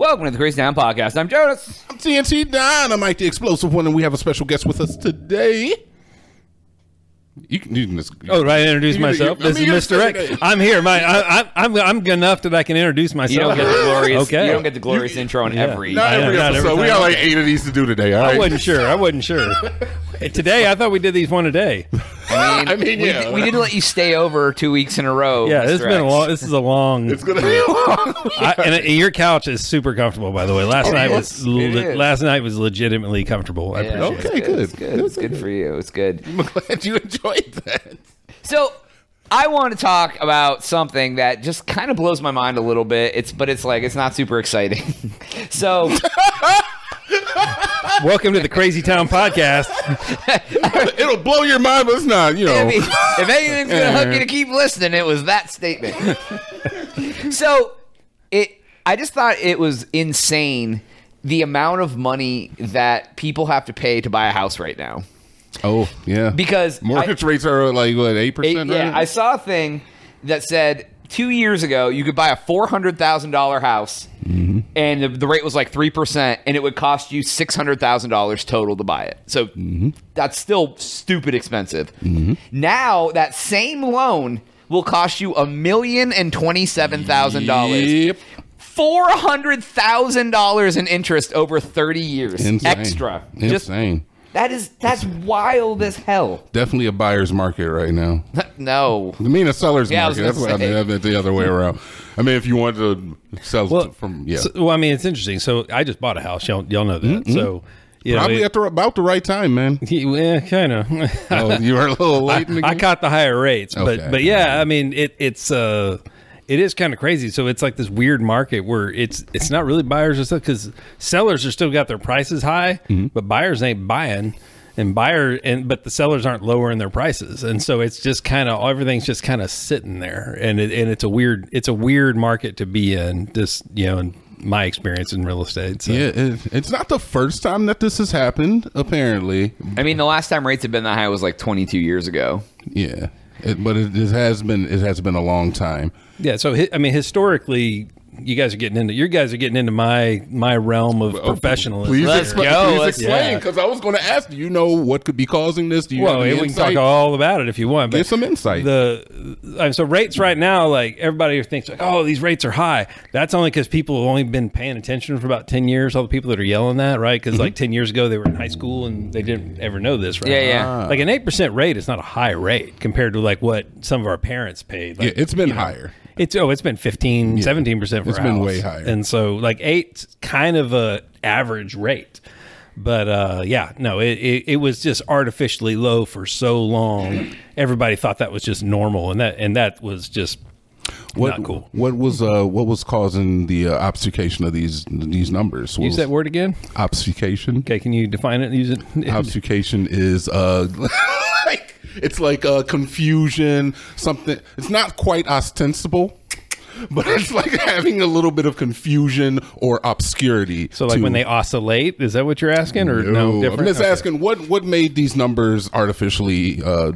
Welcome to the Crazy Town Podcast. I'm Jonas. I'm TNT Don. I'm Mike the Explosive One, and we have a special guest with us today. You can, you can just, Oh, right. Introduce You- myself? you- I this mean, is Mr. X. saying that- I'm here. My, I, I, I'm, I'm good enough that I can introduce myself. You don't get the glorious. Okay. You don't get the glorious intro in Yeah. every. not Yeah, every not every episode. we got like eight of these to do today. All I right. wasn't sure. I wasn't sure. Today, I thought we did these one a day. I mean, I mean, we, yeah. we didn't let you stay over two weeks in a row. Yeah, this has been a long. This is a long. It's gonna be a long. I, and uh, your couch is super comfortable, by the way. Last night was is. It le- last night was legitimately comfortable. I appreciate it's it. Okay, good. It's good. It's good for you. It's good. I'm glad you enjoyed that. So I want to talk about something that just kind of blows my mind a little bit. It's but it's like it's not super exciting. so Welcome to the Crazy Town Podcast. It'll blow your mind, but it's not. You know. I mean, if anything's gonna hook you to keep listening, it was that statement. so it I just thought it was insane the amount of money that people have to pay to buy a house right now. oh yeah. Because I- mortgage rates are like what eight It- percent. yeah, I saw a thing that said two years ago you could buy a four hundred thousand dollar house. And the, the rate was like three percent, and it would cost you six hundred thousand dollars total to buy it. So Mm-hmm. that's still stupid expensive. Now that same loan will cost you a million and twenty seven thousand dollars. Yep. Four hundred thousand dollars in interest over thirty years Insane. extra. Just Insane. That is that's wild as hell. Definitely a buyer's market right now. no. I mean, a seller's Yeah, I was market. That's gonna what I say. mean. That's the other way around. I mean, if you want to sell Well, from yeah, so- well, I mean, it's interesting. So I just bought a house. Y'all, y'all know that. So you know, probably it- at the about the right time, man. yeah, kind of. Oh, you were a little late in the I game. caught the higher rates, but Okay. but yeah, I mean it it's uh it is kind of crazy. So it's like this weird market where it's it's not really buyers or stuff because sellers are still got their prices high, Mm-hmm. but buyers ain't buying. And buyer and but the sellers aren't lowering their prices, and so it's just kind of everything's just kind of sitting there, and it, and it's a weird it's a weird market to be in. Just you know, in my experience in real estate. So. Yeah, it, it's not the first time that this has happened. Apparently, I mean, the last time rates have been that high was like 22 years ago. yeah, it, but it, it has been it has been a long time. Yeah, so I mean, historically, you guys are getting into you guys are getting into my my realm of professionalism. Please, Let's expl- go, please let's- explain yeah. because I was going to ask. Do you know what could be causing this? Do you well, have any we can talk all about it if you want. But Get some insight. The so rates right now, like everybody thinks, like, oh, these rates are high. That's only because people have only been paying attention for about ten years. All the people that are yelling that, right? Because mm-hmm. like ten years ago, they were in high school and they didn't ever know this, right? Yeah, yeah. Ah. Like an eight percent rate is not a high rate compared to like what some of our parents paid. Like, yeah, it's been higher. It's oh, it's been 15, 17 percent for It's a been way higher. and so like 8 kind of a average rate. But uh, yeah, no, it, it it was just artificially low for so long. Everybody thought that was just normal, and that and that was just What, not cool. What was uh what was causing the uh, obfuscation of these these numbers? What Use that word again. obfuscation. Okay, can you define it? Use it. Obfuscation is uh it's like uh confusion, something it's not quite ostensible, but it's like having a little bit of confusion or obscurity. So like to- when they oscillate, is that what you're asking, or no? No, different? I'm just Okay. asking what what made these numbers artificially uh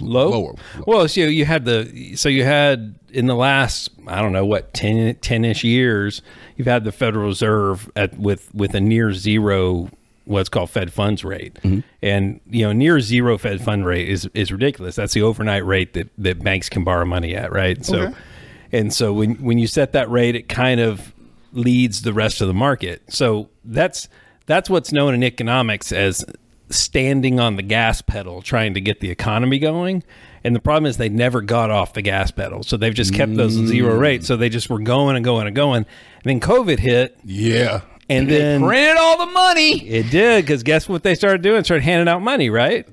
low. lower. Well, so you had the so you had in the last I don't know what 10 10ish years, you've had the Federal Reserve at with with a near zero what's called Fed funds rate. Mm-hmm. And you know, near zero Fed fund rate is is ridiculous. That's the overnight rate that that banks can borrow money at, right? So Okay. and so when when you set that rate, it kind of leads the rest of the market. So that's that's what's known in economics as standing on the gas pedal trying to get the economy going. And the problem is they never got off the gas pedal. So they've just kept those zero rates. So they just were going and going and going. And then COVID hit Yeah. And then Printed all the money. it did because guess what they started doing? Started handing out money, right?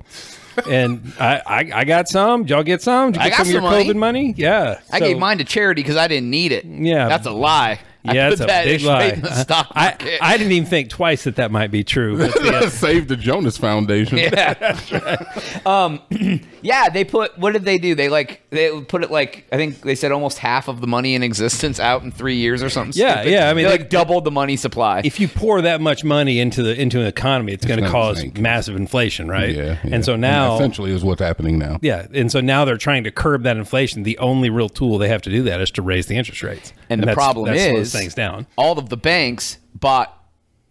and I, I, I got some. Did y'all get some? Did you I got some of your money. COVID money? Yeah, I So- gave mine to charity because I didn't need it. Yeah. that's a lie. I Yeah, put it's a big lie. in the stock I. I didn't even think twice that that might be true. But yeah, Save the Jonas Foundation. yeah. um, yeah, they put. What did they do? They like they put it like I think they said almost half of the money in existence out in three years or something. Yeah, stupid. yeah, I mean, they they- like doubled the money supply. if you pour that much money into the into an economy, it's going to gonna cause sink. massive inflation, right? Yeah, yeah. And so now, essentially is what's happening now. yeah, and so now they're trying to curb that inflation. The only real tool they have to do that is to raise the interest rates. And the problem that is- things down. all of the banks bought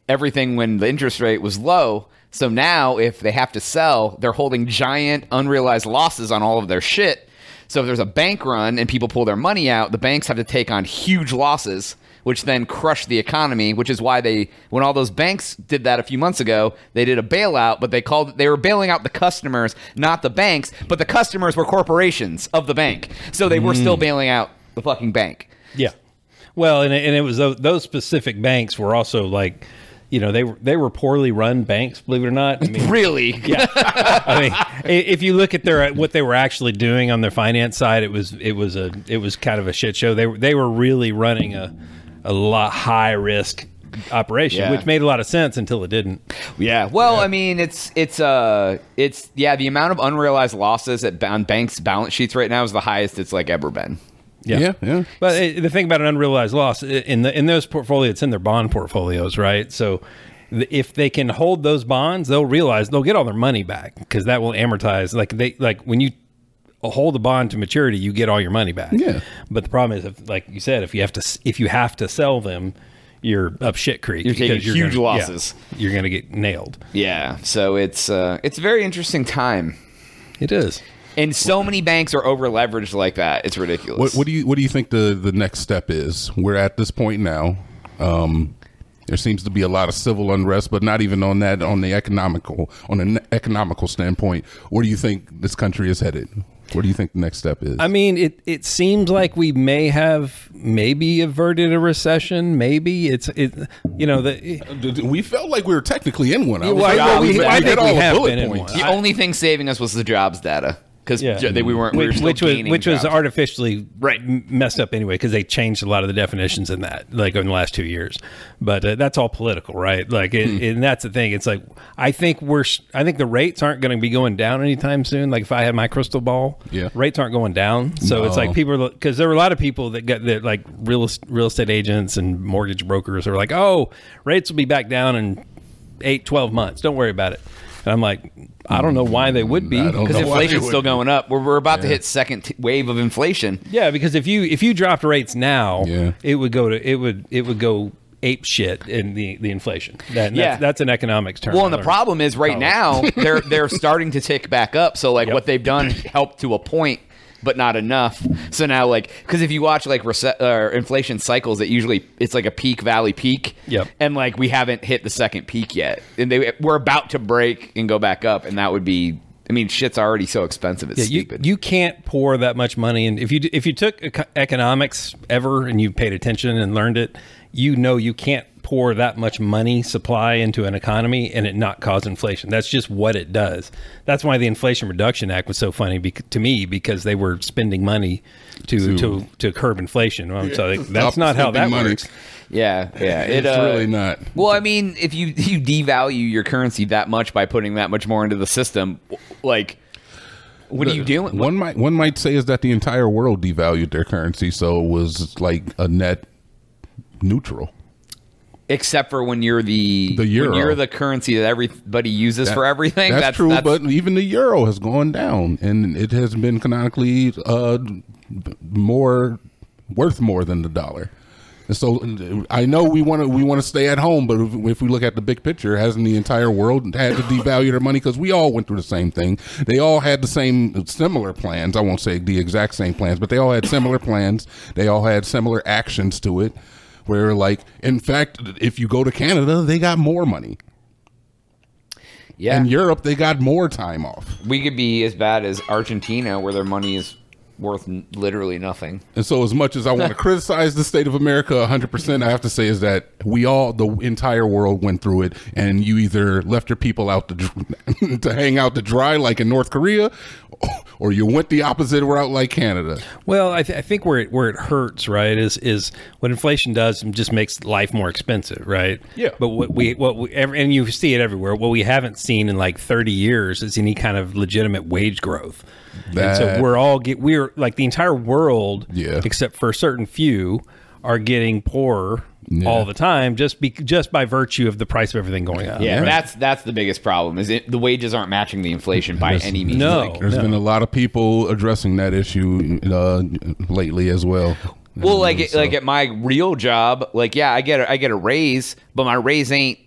everything when the interest rate was low. So now, if they have to sell, they're holding giant unrealized losses on all of their shit. So if there's a bank run and people pull their money out, the banks have to take on huge losses, which then crush the economy. Which is why they, when all those banks did that a few months ago, they did a bailout, but they called they were bailing out the customers, not the banks. But the customers were corporations of the bank, so they were mm. still bailing out the fucking bank. Yeah. Well, and it, and it was those, those specific banks were also like, you know, they were they were poorly run banks. Believe it or not. I mean, Really? yeah. I mean, if you look at their what they were actually doing on their finance side, it was it was a it was kind of a shit show. They were they were really running a a lot high risk operation, Yeah. which made a lot of sense until it didn't. Yeah. Well, I mean, it's it's uh it's yeah, the amount of unrealized losses at on banks' balance sheets right now is the highest it's like ever been. Yeah, yeah. But uh, the thing about an unrealized loss in the in those portfolios, it's in their bond portfolios, right? So if they can hold those bonds, they'll realize they'll get all their money back because that will amortize. Like they like when you hold a bond to maturity, you get all your money back. Yeah. But the problem is, if, like you said, if you have to if you have to sell them, you're up shit creek. You're taking because huge gonna- yeah, losses. you're going to get nailed. Yeah. So it's uh it's a very interesting time. It is. And so many banks are over leveraged like that. It's ridiculous. What, what do you what do you think the the next step is? We're at this point now. Um, there seems to be a lot of civil unrest, but not even on that on the economical on an economical standpoint. Where do you think this country is headed? Where do you think the next step is? I mean, it, it seems like we may have maybe averted a recession. Maybe it's it. You know the. we felt like we were technically in one. I, was Well, like, well, we- we, I hit think all we have bullet been in one. the only thing saving us was the jobs data because Yeah. they we weren't we were which, was which was artificially Right. messed up anyway because they changed a lot of the definitions in that like in the last two years. But uh, that's all political right? Like it, Hmm. and that's the thing. It's like i think we're I think the rates aren't going to be going down anytime soon. Like if i had my crystal ball Yeah. rates aren't going down. So it's like people because there were a lot of people that got that like real real estate agents and mortgage brokers are like oh rates will be back down in eight 12 months. Don't worry about it and i'm like i don't know why they would be because know why they inflation's still going up. We're, we're about to hit second t- wave of inflation. Yeah, because if you if you dropped rates now, Yeah. it would go to it would it would go ape shit in the the inflation. That, Yeah. that's, that's an economics term. Well, and the problem is right now they're they're starting to tick back up. So like what they've done helped to a point, but not enough. So now like because if you watch like rece- uh, inflation cycles, it usually it's like a peak valley peak. Yep. And like we haven't hit the second peak yet, and they we're about to break and go back up, and that would be. I mean, shit's already so expensive. It's Yeah, you, stupid. you can't pour that much money and If you if you took economics ever and you paid attention and learned it, you know you can't pour that much money supply into an economy and it not cause inflation. That's just what it does. That's why the Inflation Reduction Act was so funny bec- to me because they were spending money to to, to curb inflation. Um, so like, that's Stop not how that money. works. yeah, yeah. It, It's uh, really not. Well, I mean, if you you devalue your currency that much by putting that much more into the system, like, what are you doing? One might one might say is that the entire world devalued their currency, so it was like a net neutral. Except for when you're the, The euro. when you're the currency that everybody uses for everything. That's, true, but even the euro has gone down, and it has been canonically uh, more worth more than the dollar. And so I know we want to we want to stay at home, but if, if we look at the big picture, hasn't the entire world had to devalue their money because we all went through the same thing? They all had the same similar plans. I won't say the exact same plans, but they all had similar plans. They all had similar actions to it. Where like, in fact, if you go to Canada, they got more money. yeah, In Europe, they got more time off. we could be as bad as Argentina, where their money is worth n- literally nothing. And so, as much as I want to criticize the state of America 100%, I have to say is that we all, the entire world went through it, and you either left your people out to, dr- to hang out to dry, like in North Korea, or you went the opposite route, like Canada. Well, I, th- I think where it where it hurts, right, is is what inflation does and just makes life more expensive, right? Yeah. But what we what we and you see it everywhere. What we haven't seen in like thirty years is any kind of legitimate wage growth. and so we're all get we're like the entire world, Yeah. except for a certain few, are getting poorer all the time just be, just by virtue of the price of everything going up. Yeah, right? that's that's the biggest problem. Is it the wages aren't matching the inflation by There's- any means? No. Like, There's No. been a lot of people addressing that issue uh, lately as well. Well, like like at my real job, like yeah, I get a, I get a raise, but my raise ain't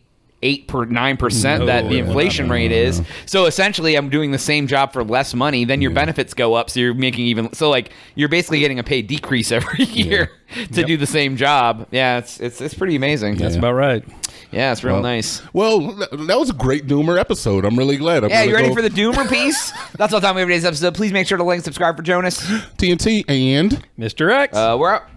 eight per nine percent No, that the no, inflation rate is. So essentially, I'm doing the same job for less money. Then your benefits go up, so you're making even. So like you're basically getting a pay decrease every year to do the same job. Yeah, it's it's it's pretty amazing. That's about right. Yeah, it's real nice. Well, that was a great Doomer episode. I'm really glad. I'm Yeah, you ready go for the Doomer piece? That's all time we have for today's episode. Please make sure to like and subscribe for Jonas. TNT and Mr. X. Uh, we're out.